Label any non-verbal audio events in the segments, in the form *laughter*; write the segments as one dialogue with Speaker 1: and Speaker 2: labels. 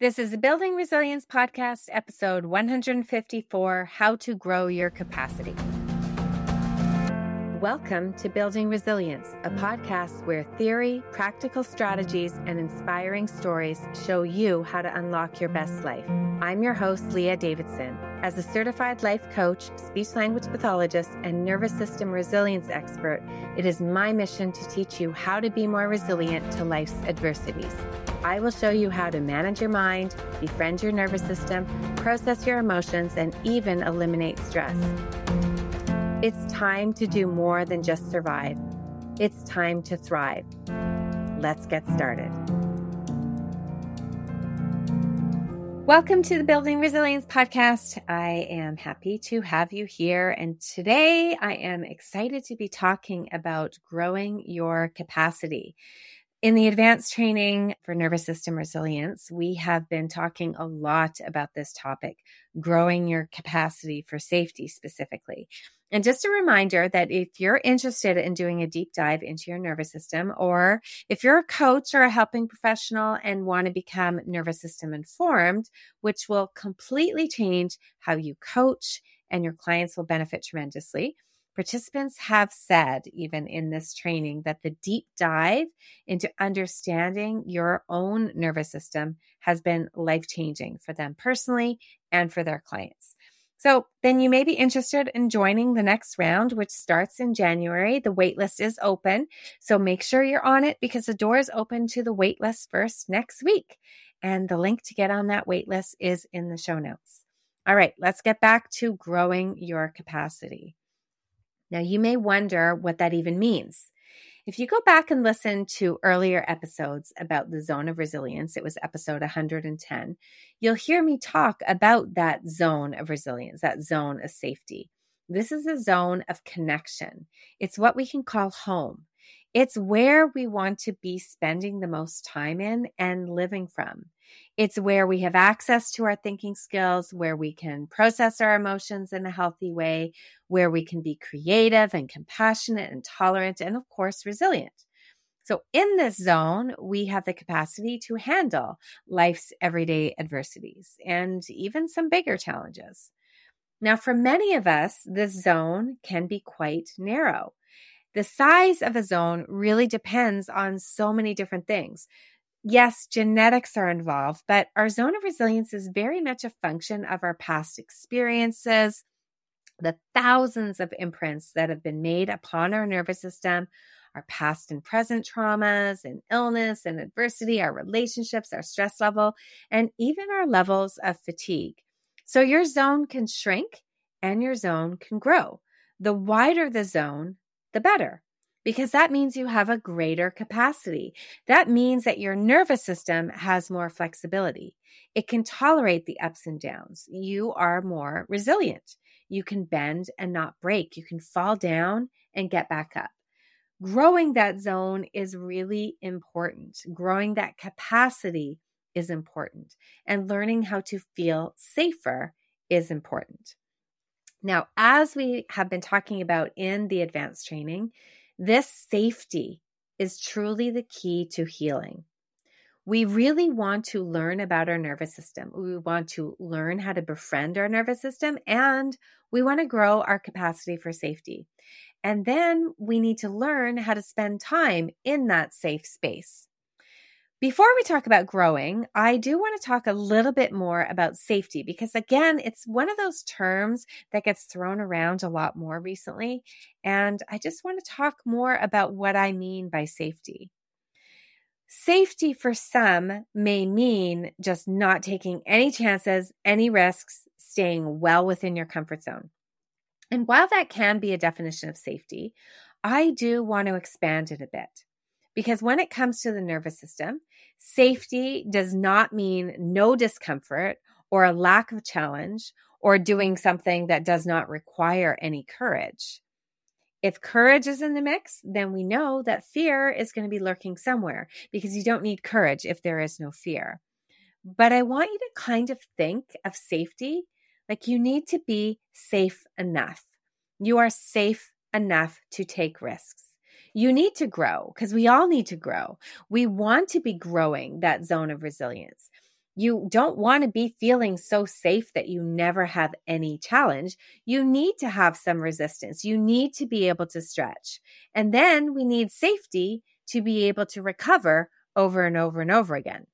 Speaker 1: This is the Building Resilience Podcast, episode 154 How to Grow Your Capacity. Welcome to Building Resilience, a podcast where theory, practical strategies, and inspiring stories show you how to unlock your best life. I'm your host, Leah Davidson. As a certified life coach, speech language pathologist, and nervous system resilience expert, it is my mission to teach you how to be more resilient to life's adversities. I will show you how to manage your mind, befriend your nervous system, process your emotions, and even eliminate stress. It's time to do more than just survive. It's time to thrive. Let's get started. Welcome to the Building Resilience Podcast. I am happy to have you here. And today I am excited to be talking about growing your capacity. In the advanced training for nervous system resilience, we have been talking a lot about this topic, growing your capacity for safety specifically. And just a reminder that if you're interested in doing a deep dive into your nervous system, or if you're a coach or a helping professional and want to become nervous system informed, which will completely change how you coach and your clients will benefit tremendously, Participants have said, even in this training, that the deep dive into understanding your own nervous system has been life changing for them personally and for their clients. So then you may be interested in joining the next round, which starts in January. The waitlist is open. So make sure you're on it because the door is open to the waitlist first next week. And the link to get on that waitlist is in the show notes. All right, let's get back to growing your capacity. Now, you may wonder what that even means. If you go back and listen to earlier episodes about the zone of resilience, it was episode 110, you'll hear me talk about that zone of resilience, that zone of safety. This is a zone of connection. It's what we can call home. It's where we want to be spending the most time in and living from. It's where we have access to our thinking skills, where we can process our emotions in a healthy way, where we can be creative and compassionate and tolerant, and of course, resilient. So, in this zone, we have the capacity to handle life's everyday adversities and even some bigger challenges. Now, for many of us, this zone can be quite narrow. The size of a zone really depends on so many different things yes, genetics are involved, but our zone of resilience is very much a function of our past experiences, the thousands of imprints that have been made upon our nervous system, our past and present traumas and illness and adversity, our relationships, our stress level, and even our levels of fatigue. So your zone can shrink and your zone can grow. The wider the zone, the better because that means you have a greater capacity. That means that your nervous system has more flexibility. It can tolerate the ups and downs. You are more resilient. You can bend and not break. You can fall down and get back up. Growing that zone is really important. Growing that capacity is important. And learning how to feel safer is important. Now, as we have been talking about in the advanced training, this safety is truly the key to healing. We really want to learn about our nervous system. We want to learn how to befriend our nervous system and we want to grow our capacity for safety. And then we need to learn how to spend time in that safe space. Before we talk about growing, I do want to talk a little bit more about safety because, again, it's one of those terms that gets thrown around a lot more recently. And I just want to talk more about what I mean by safety. Safety for some may mean just not taking any chances, any risks, staying well within your comfort zone. And while that can be a definition of safety, I do want to expand it a bit. Because when it comes to the nervous system, safety does not mean no discomfort or a lack of challenge or doing something that does not require any courage. If courage is in the mix, then we know that fear is going to be lurking somewhere because you don't need courage if there is no fear. But I want you to kind of think of safety like you need to be safe enough. You are safe enough to take risks you need to grow because we all need to grow. We want to be growing that zone of resilience. You don't want to be feeling so safe that you never have any challenge. You need to have some resistance. You need to be able to stretch. And then we need safety to be able to recover over and over and over again.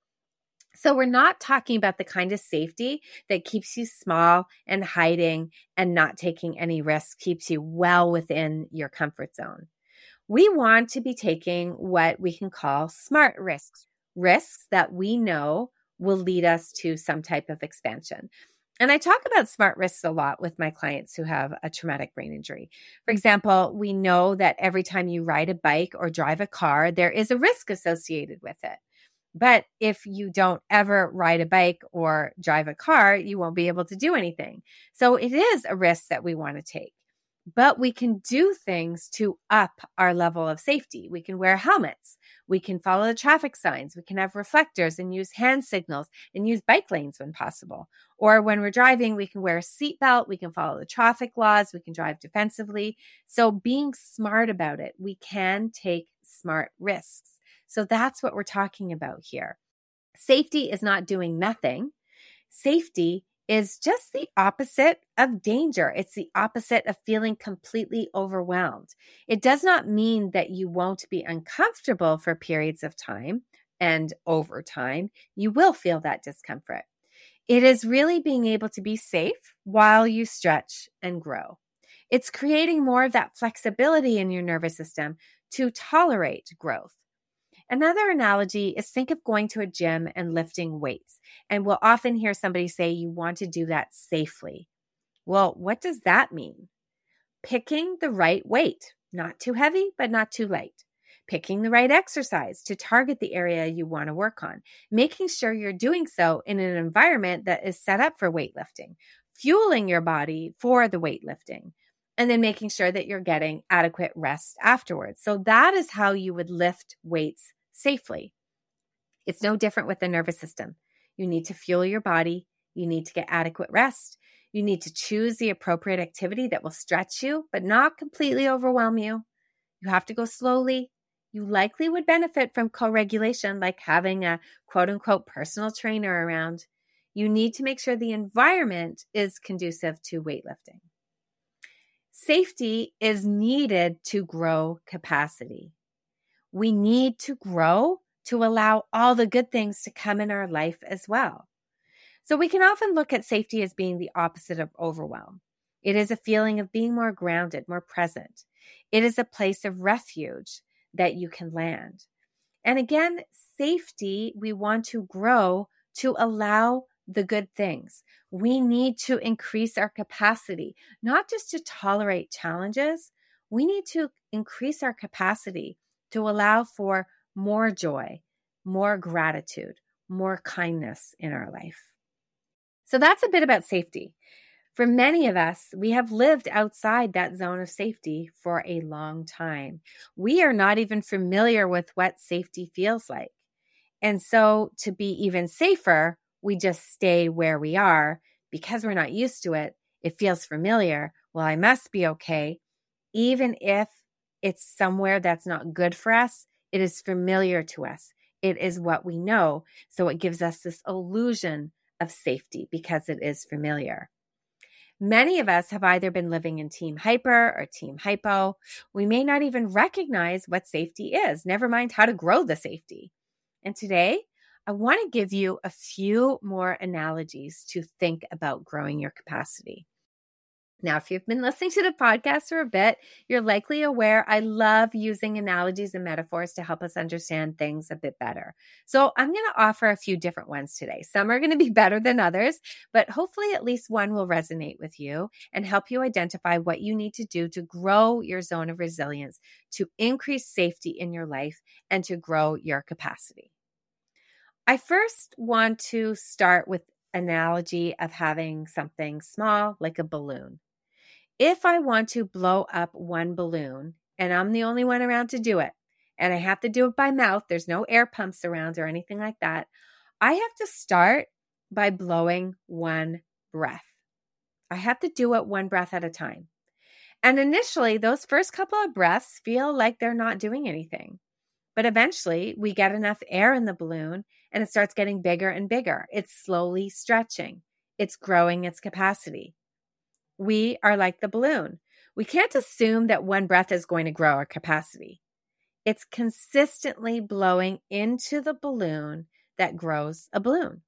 Speaker 1: So we're not talking about the kind of safety that keeps you small and hiding and not taking any risks, keeps you well within your comfort zone. We want to be taking what we can call smart risks, risks that we know will lead us to some type of expansion. And I talk about smart risks a lot with my clients who have a traumatic brain injury. For mm-hmm. example, we know that every time you ride a bike or drive a car, there is a risk associated with it. But if you don't ever ride a bike or drive a car, you won't be able to do anything. So it is a risk that we want to take. But we can do things to up our level of safety. We can wear helmets. We can follow the traffic signs. We can have reflectors and use hand signals and use bike lanes when possible. Or when we're driving, we can wear a seatbelt. We can follow the traffic laws. We can drive defensively. So being smart about it, we can take smart risks. So that's what we're talking about here. Safety is not doing nothing. Safety is just the opposite of danger. It's the opposite of feeling completely overwhelmed. It does not mean that you won't be uncomfortable for periods of time and over time. You will feel that discomfort. It is really being able to be safe while you stretch and grow. It's creating more of that flexibility in your nervous system to tolerate growth. Another analogy is think of going to a gym and lifting weights. And we'll often hear somebody say you want to do that safely. Well, what does that mean? Picking the right weight, not too heavy, but not too light. Picking the right exercise to target the area you want to work on. Making sure you're doing so in an environment that is set up for weightlifting. Fueling your body for the weightlifting and then making sure that you're getting adequate rest afterwards. So that is how you would lift weights safely. It's no different with the nervous system. You need to fuel your body, you need to get adequate rest. You need to choose the appropriate activity that will stretch you, but not completely overwhelm you. You have to go slowly. You likely would benefit from co regulation, like having a quote unquote personal trainer around. You need to make sure the environment is conducive to weightlifting. Safety is needed to grow capacity. We need to grow to allow all the good things to come in our life as well. So we can often look at safety as being the opposite of overwhelm. It is a feeling of being more grounded, more present. It is a place of refuge that you can land. And again, safety, we want to grow to allow the good things. We need to increase our capacity, not just to tolerate challenges. We need to increase our capacity to allow for more joy, more gratitude, more kindness in our life. So that's a bit about safety. For many of us, we have lived outside that zone of safety for a long time. We are not even familiar with what safety feels like. And so, to be even safer, we just stay where we are because we're not used to it. It feels familiar. Well, I must be okay. Even if it's somewhere that's not good for us, it is familiar to us. It is what we know. So it gives us this illusion of safety because it is familiar. Many of us have either been living in team hyper or team hypo. We may not even recognize what safety is, never mind how to grow the safety. And today, I want to give you a few more analogies to think about growing your capacity. Now, if you've been listening to the podcast for a bit, you're likely aware I love using analogies and metaphors to help us understand things a bit better. So I'm going to offer a few different ones today. Some are going to be *laughs* better than others, but hopefully at least one will resonate with you and help you identify what you need to do to grow your zone of resilience, to increase safety in your life, and to grow your capacity. I first want to start with analogy of having something small like a balloon. If I want to blow up one balloon and I'm the only one around to do it, and I have to do it by mouth, there's no air pumps around or anything like that, I have to start by blowing one breath. I have to do it one breath at a time. And initially, those first couple of breaths feel like they're not doing anything. But eventually, we get enough air in the balloon and it starts getting bigger and bigger. It's slowly stretching, it's growing its capacity. We are like the balloon. We can't assume that one breath is going to grow our capacity. It's consistently blowing into the balloon that grows a balloon.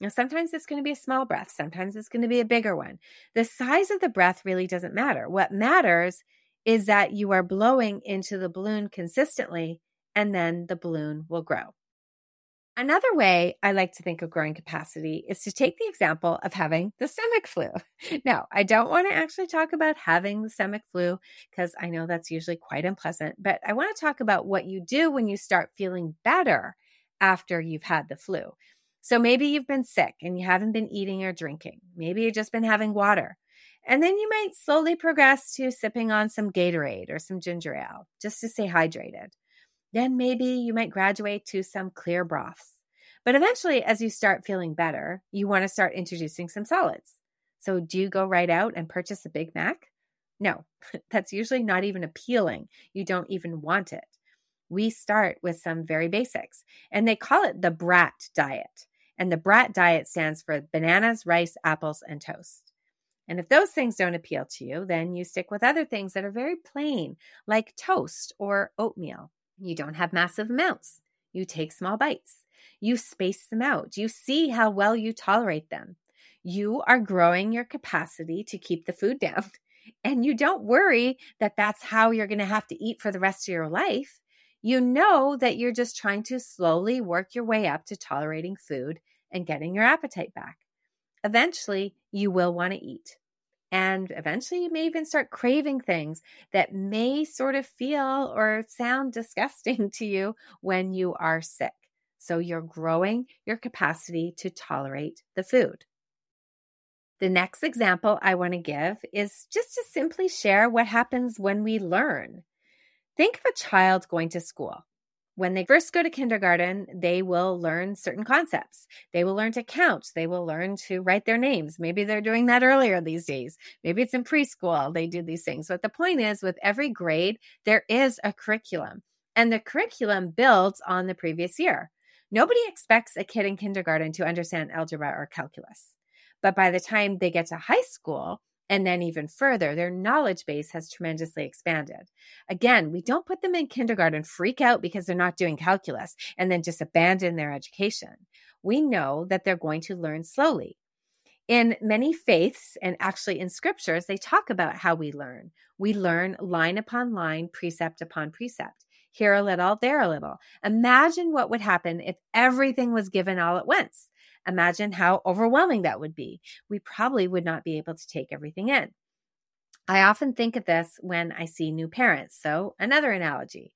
Speaker 1: Now, sometimes it's going to be a small breath, sometimes it's going to be a bigger one. The size of the breath really doesn't matter. What matters is that you are blowing into the balloon consistently, and then the balloon will grow. Another way I like to think of growing capacity is to take the example of having the stomach flu. *laughs* Now, I don't want to actually talk about having the stomach flu because I know that's usually quite unpleasant, but I want to talk about what you do when you start feeling better after you've had the flu. So maybe you've been sick and you haven't been eating or drinking. Maybe you've just been having water. And then you might slowly progress to sipping on some Gatorade or some ginger ale just to stay hydrated. Then maybe you might graduate to some clear broths. But eventually, as you start feeling better, you want to start introducing some solids. So, do you go right out and purchase a Big Mac? No, *laughs* that's usually not even appealing. You don't even want it. We start with some very basics, and they call it the BRAT diet. And the BRAT diet stands for bananas, rice, apples, and toast. And if those things don't appeal to you, then you stick with other things that are very plain, like toast or oatmeal. You don't have massive amounts. You take small bites. You space them out. You see how well you tolerate them. You are growing your capacity to keep the food down. *laughs* And you don't worry that that's how you're going to have to eat for the rest of your life. You know that you're just trying to slowly work your way up to tolerating food and getting your appetite back. Eventually, you will want to eat. And eventually, you may even start craving things that may sort of feel or sound disgusting *laughs* to you when you are sick. So, you're growing your capacity to tolerate the food. The next example I want to give is just to simply share what happens when we learn. Think of a child going to school. When they first go to kindergarten, they will learn certain concepts. They will learn to count. They will learn to write their names. Maybe they're doing that earlier these days. Maybe it's in preschool they do these things. But the point is, with every grade, there is a curriculum, and the curriculum builds on the previous year. Nobody expects a kid in kindergarten to understand algebra or calculus. But by the time they get to high school, and then even further, their knowledge base has tremendously expanded. Again, we don't put them in kindergarten, freak out because they're not doing calculus, and then just abandon their education. We know that they're going to learn slowly. In many faiths, and actually in scriptures, they talk about how we learn. We learn line upon line, precept upon precept. Here a little, there a little. Imagine what would happen if everything was given all at once. Imagine how overwhelming that would be. We probably would not be able to take everything in. I often think of this when I see new parents. So, another analogy.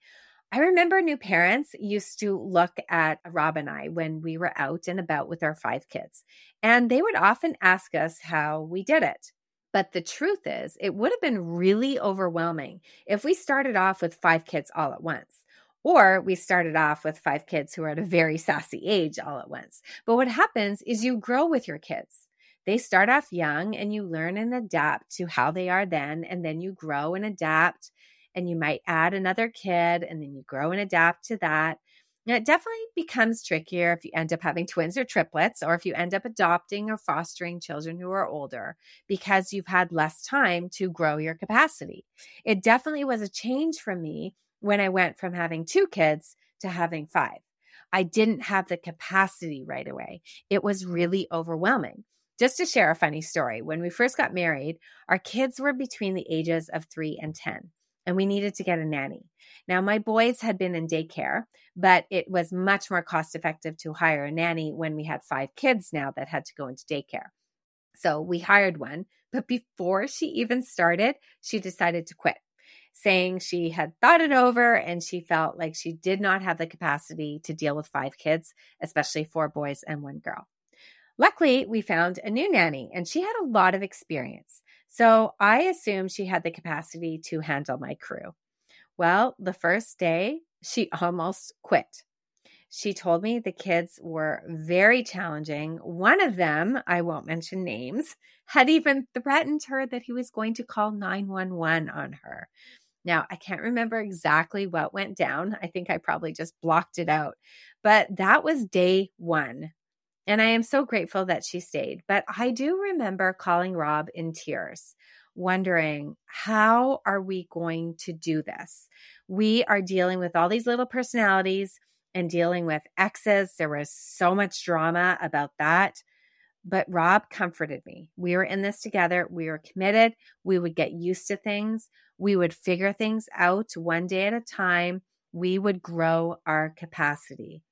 Speaker 1: I remember new parents used to look at Rob and I when we were out and about with our five kids, and they would often ask us how we did it. But the truth is, it would have been really overwhelming if we started off with five kids all at once. Or we started off with five kids who are at a very sassy age all at once. But what happens is you grow with your kids. They start off young and you learn and adapt to how they are then. And then you grow and adapt. And you might add another kid and then you grow and adapt to that. Now, it definitely becomes trickier if you end up having twins or triplets, or if you end up adopting or fostering children who are older because you've had less time to grow your capacity. It definitely was a change for me when I went from having two kids to having five. I didn't have the capacity right away. It was really overwhelming. Just to share a funny story, when we first got married, our kids were between the ages of three and 10, and we needed to get a nanny. Now, my boys had been in daycare, but it was much more cost effective to hire a nanny when we had five kids now that had to go into daycare. So we hired one, but before she even started, she decided to quit saying she had thought it over and she felt like she did not have the capacity to deal with five kids, especially four boys and one girl. Luckily, we found a new nanny and she had a lot of experience. So I assumed she had the capacity to handle my crew. Well, the first day, she *laughs* almost quit. She told me the kids were very challenging. One of them, I won't mention names, had even threatened her that he was going to call 911 on her. Now, I can't remember exactly what went down. I think I probably just blocked it out. But that was day one. And I am so grateful that she stayed. But I do remember calling Rob in tears, wondering, how are we going to do this? We are dealing with all these little personalities and dealing with exes. There was so much drama about that. But Rob comforted me. We were in this together. We were committed. We would get used to things. We would figure things out one day at a time. We would grow our capacity.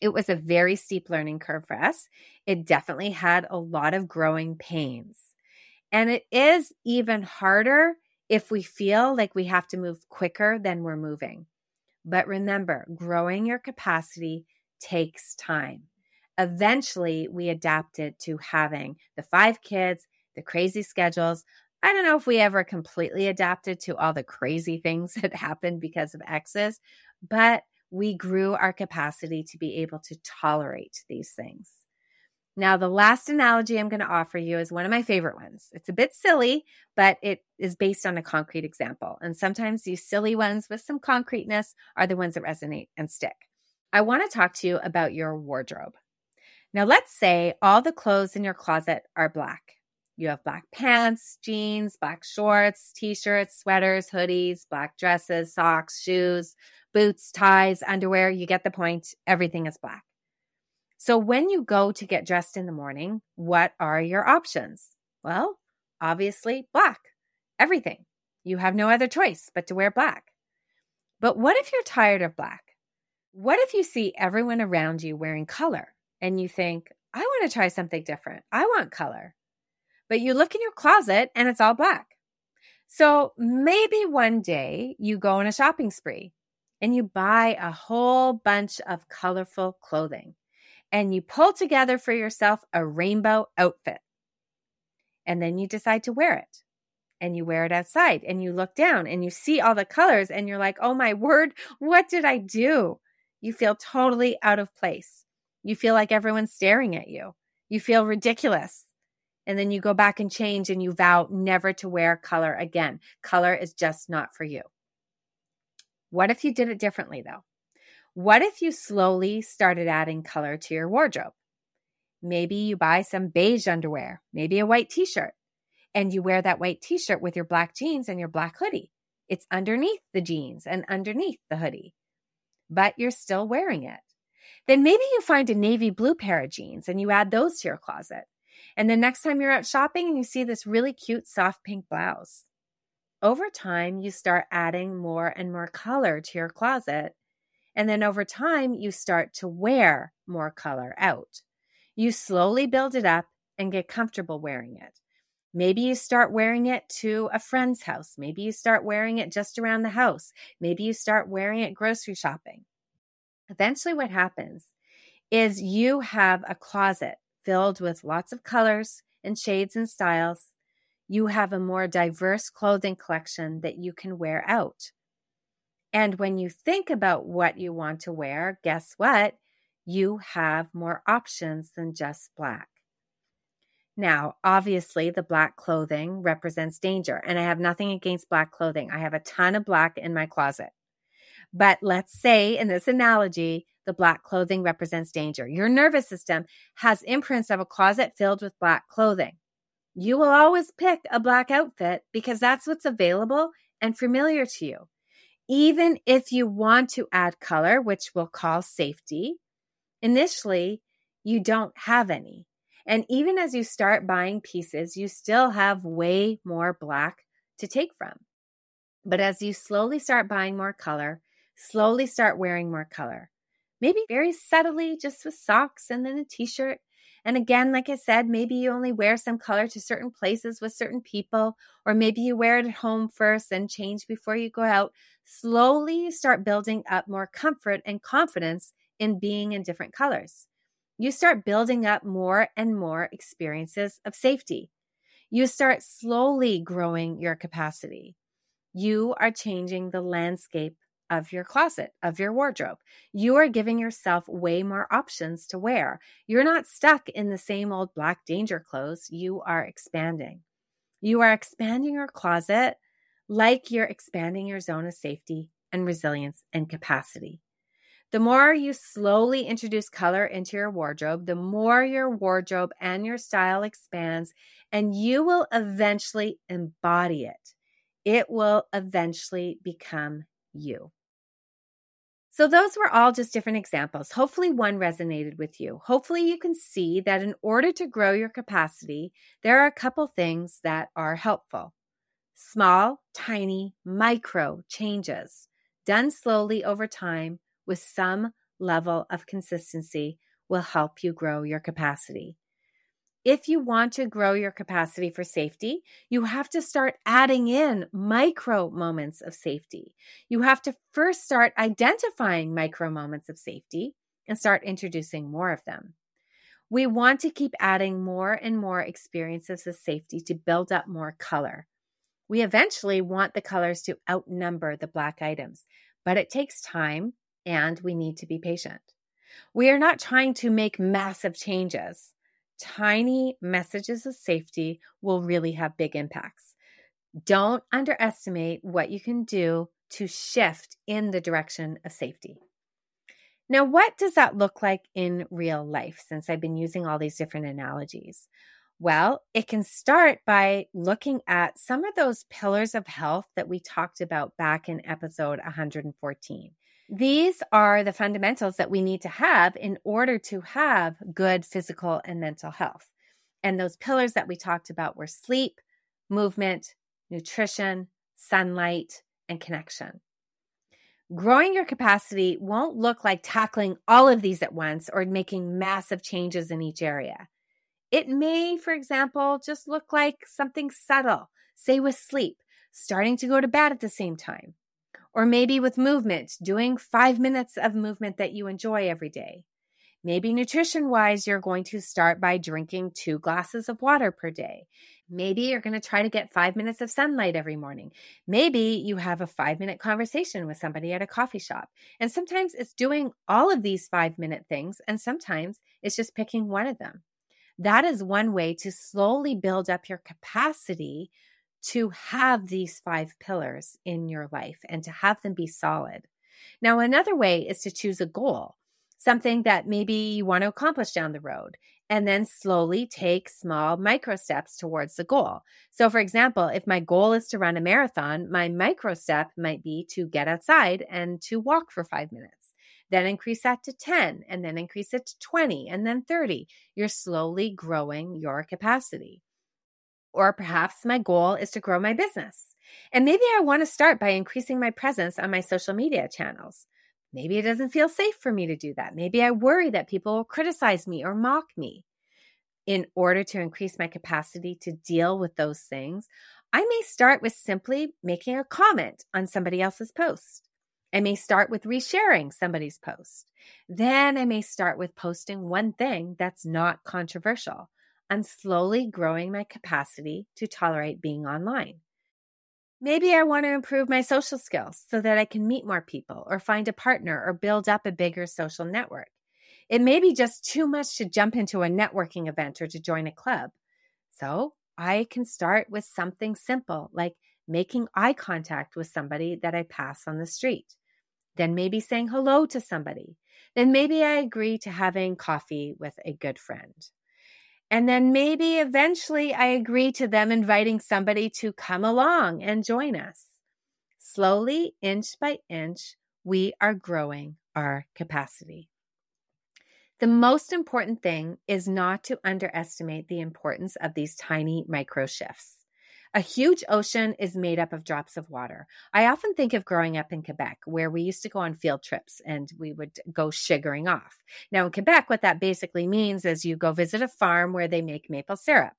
Speaker 1: It was a very steep learning curve for us. It definitely had a lot of growing pains. And it is even harder if we feel like we have to move quicker than we're moving. But remember, growing your capacity takes time. Eventually, we adapted to having the five kids, the crazy schedules. I don't know if we ever completely adapted to all the crazy things *laughs* that happened because of exes, but we grew our capacity to be able to tolerate these things. Now, the last analogy I'm going to offer you is one of my favorite ones. It's a bit silly, but it is based on a concrete example. And sometimes these silly ones with some concreteness are the ones that resonate and stick. I want to talk to you about your wardrobe. Now, let's say all the clothes in your closet are black. You have black pants, jeans, black shorts, t shirts, sweaters, hoodies, black dresses, socks, shoes, boots, ties, underwear. You get the point. Everything is black. So when you go to get dressed in the morning, what are your options? Well, obviously, black. Everything. You have no other choice but to wear black. But what if you're tired of black? What if you see everyone around you wearing color and you think, I want to try something different? I want color. But you look in your closet and it's all black. So maybe one day you go on a shopping spree and you buy a whole bunch of colorful clothing and you pull together for yourself a rainbow outfit. And then you decide to wear it. And you wear it outside and you look down and you see all the colors and you're like, oh my word, what did I do? You feel totally out of place. You feel like everyone's staring at you. You feel ridiculous. And then you go back and change and you vow never to wear color again. Color is just not for you. What if you did it differently though? What if you slowly started adding color to your wardrobe? Maybe you buy some beige underwear, maybe a white t shirt, and you wear that white t shirt with your black jeans and your black hoodie. It's underneath the jeans and underneath the hoodie, but you're still wearing it. Then maybe you find a navy blue pair of jeans and you add those to your closet. And the next time you're out shopping and you see this really cute soft pink blouse. Over time, you start adding more and more color to your closet and then over time, you start to wear more color out. You slowly build it up and get comfortable wearing it. Maybe you start wearing it to a friend's house. Maybe you start wearing it just around the house. Maybe you start wearing it grocery shopping. Eventually, what happens is you have a closet filled with lots of colors and shades and styles. You have a more diverse clothing collection that you can wear out. And when you think about what you want to wear, guess what? You have more options than just black. Now, obviously, the black clothing represents danger, and I have nothing against black clothing. I have a ton of black in my closet. But let's say in this analogy, the black clothing represents danger. Your nervous system has imprints of a closet filled with black clothing. You will always pick a black outfit because that's what's available and familiar to you even if you want to add color, which we'll call safety, initially you don't have any. And even as you start buying pieces, you still have way more black to take from. But as you slowly start buying more color, slowly start wearing more color, maybe very subtly, just with socks and then a t shirt and again, like I said, maybe you only wear some color to certain places with certain people, or maybe you wear it at home first and change before you go out. Slowly you start building up more comfort and confidence in being in different colors. You start building up more and more experiences of safety. You start slowly growing your capacity. You are changing the landscape of your closet, of your wardrobe. You are giving yourself way more options to wear. You're not stuck in the same old black danger clothes. You are expanding. You are expanding your closet like you're expanding your zone of safety and resilience and capacity. The more you slowly introduce color into your wardrobe, the more your wardrobe and your style expands, and you will eventually embody it. It will eventually become you. So, those were all just different examples. Hopefully, one resonated with you. Hopefully, you can see that in order to grow your capacity, there are a couple things that are helpful. Small, tiny, micro changes done slowly over time with some level of consistency will help you grow your capacity. If you want to grow your capacity for safety, you have to start adding in micro moments of safety. You have to first start identifying micro moments of safety and start introducing more of them. We want to keep adding more and more experiences of safety to build up more color. We eventually want the colors to outnumber the black items, but it takes time and we need to be patient. We are not trying to make massive changes. Tiny messages of safety will really have big impacts. Don't underestimate what you can do to shift in the direction of safety. Now, what does that look like in real life since I've been using all these different analogies? Well, it can start by looking at some of those pillars of health that we talked about back in episode 114. These are the fundamentals that we need to have in order to have good physical and mental health. And those pillars that we talked about were sleep, movement, nutrition, sunlight, and connection. Growing your capacity won't look like tackling all of these at once or making massive changes in each area. It may, for example, just look like something subtle, say with sleep, starting to go to bed at the same time or maybe with movement, doing five minutes of movement that you enjoy every day. Maybe nutrition wise, you're going to start by drinking two glasses of water per day. Maybe you're going to try to get five minutes of sunlight every morning. Maybe you have a five minute conversation with somebody at a coffee shop. And sometimes it's doing all of these five minute things, and sometimes it's just picking one of them. That is one way to slowly build up your capacity to have these five pillars in your life and to have them be solid. Now, another way is to choose a goal, something that maybe you want to accomplish down the road, and then slowly take small micro steps towards the goal. So, for example, if my goal is to run a marathon, my micro step might be to get outside and to walk for five minutes. Then increase that to 10, and then increase it to 20, and then 30. You're slowly growing your capacity. Or perhaps my goal is to grow my business. And maybe I want to start by increasing my presence on my social media channels. Maybe it doesn't feel safe for me to do that. Maybe I worry that people will criticize me or mock me. In order to increase my capacity to deal with those things, I may start with simply making a comment on somebody else's post. I may start with resharing somebody's post. Then I may start with posting one thing that's not controversial. I'm slowly growing my capacity to tolerate being online. Maybe I want to improve my social skills so that I can meet more people or find a partner or build up a bigger social network. It may be just too much to jump into a networking event or to join a club. So I can start with something simple like making eye contact with somebody that I pass on the street. Then maybe saying hello to somebody. Then maybe I agree to having coffee with a good friend. And then maybe eventually I agree to them inviting somebody to come along and join us. Slowly, inch by inch, we are growing our capacity. The most important thing is not to underestimate the importance of these tiny micro shifts. A huge ocean is made up of drops of water. I often think of growing up in Quebec, where we used to go on field trips and we would go sugaring off. Now, in Quebec, what that basically means is you go visit a farm where they make maple syrup.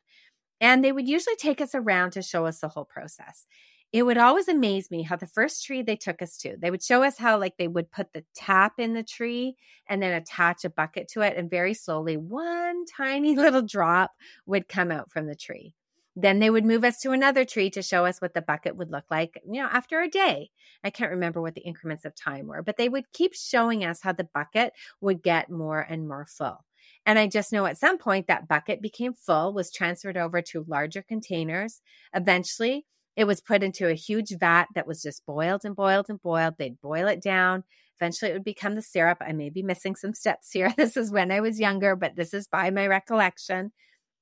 Speaker 1: And they would usually take us around to show us the whole process. It would always amaze me how the first tree they took us to, they would show us how, like, they would put the tap in the tree and then attach a bucket to it. And very slowly, one tiny *laughs* little drop would come out from the tree. Then they would move us to another tree to show us what the bucket would look like, you know, after a day. I can't remember what the increments of time were, but they would keep showing us how the bucket would get more and more full. And I just know at some point that bucket became full, was transferred over to larger containers. Eventually, It was put into a huge vat that was just boiled and boiled and boiled. They'd boil it down. Eventually, it would become the syrup. I may be missing some steps here. *laughs* This is when I was younger, but this is by my recollection.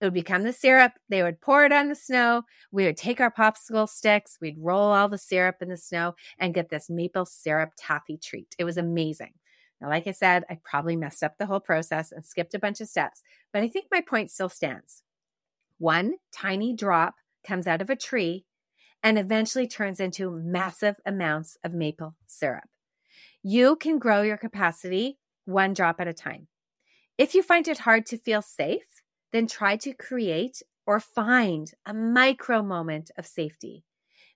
Speaker 1: It would become the syrup. They would pour it on the snow. We would take our popsicle sticks. We'd roll all the syrup in the snow and get this maple syrup taffy treat. It was amazing. Now, like I said, I probably messed up the whole process and skipped a bunch of steps, but I think my point still stands. One tiny drop comes out of a tree and eventually turns into massive amounts of maple syrup. You can grow your capacity one drop at a time. If you find it hard to feel safe, then try to create or find a micro moment of safety.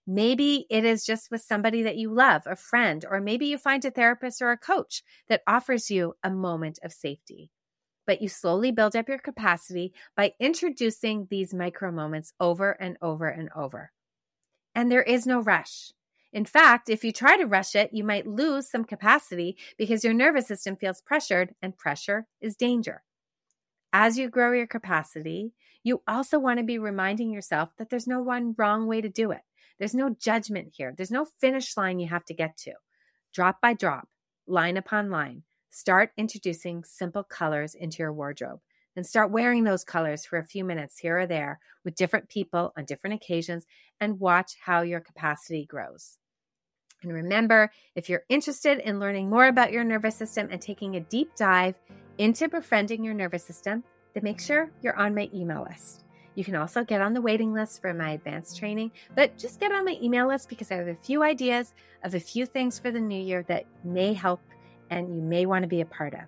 Speaker 1: Maybe it is just with somebody that you love, a friend, or maybe you find a therapist or a coach that offers you a moment of safety. But you slowly build up your capacity by introducing these micro moments over and over and over. And there is no rush. In fact, if you try to rush it, you might lose some capacity because your nervous system feels pressured, and pressure is danger. As you grow your capacity, you also want to be reminding yourself that there's no one wrong way to do it. There's no judgment here. There's no finish line you have to get to. Drop by drop, line upon line, start introducing simple colors into your wardrobe and start wearing those colors for a few minutes here or there with different people on different occasions and watch how your capacity grows. And remember, if you're interested in learning more about your nervous system and taking a deep dive into befriending your nervous system, then make sure you're on my email list. You can also get on the waiting list for my advanced training, but just get on my email list because I have a few ideas of a few things for the new year that may help and you may want to be a part of.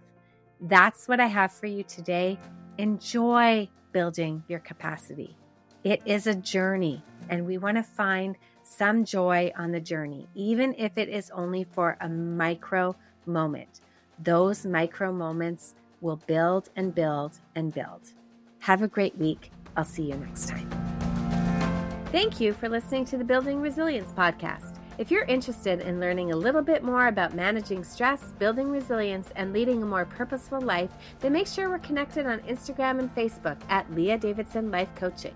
Speaker 1: That's what I have for you today. Enjoy building your capacity. It is a journey, and we want to find some joy on the journey, even if it is only for a micro moment. Those micro moments will build and build and build. Have a great week. I'll see you next time. Thank you for listening to the Building Resilience podcast. If you're interested in learning a little bit more about managing stress, building resilience, and leading a more purposeful life, then make sure we're connected on Instagram and Facebook at Leah Davidson Life Coaching.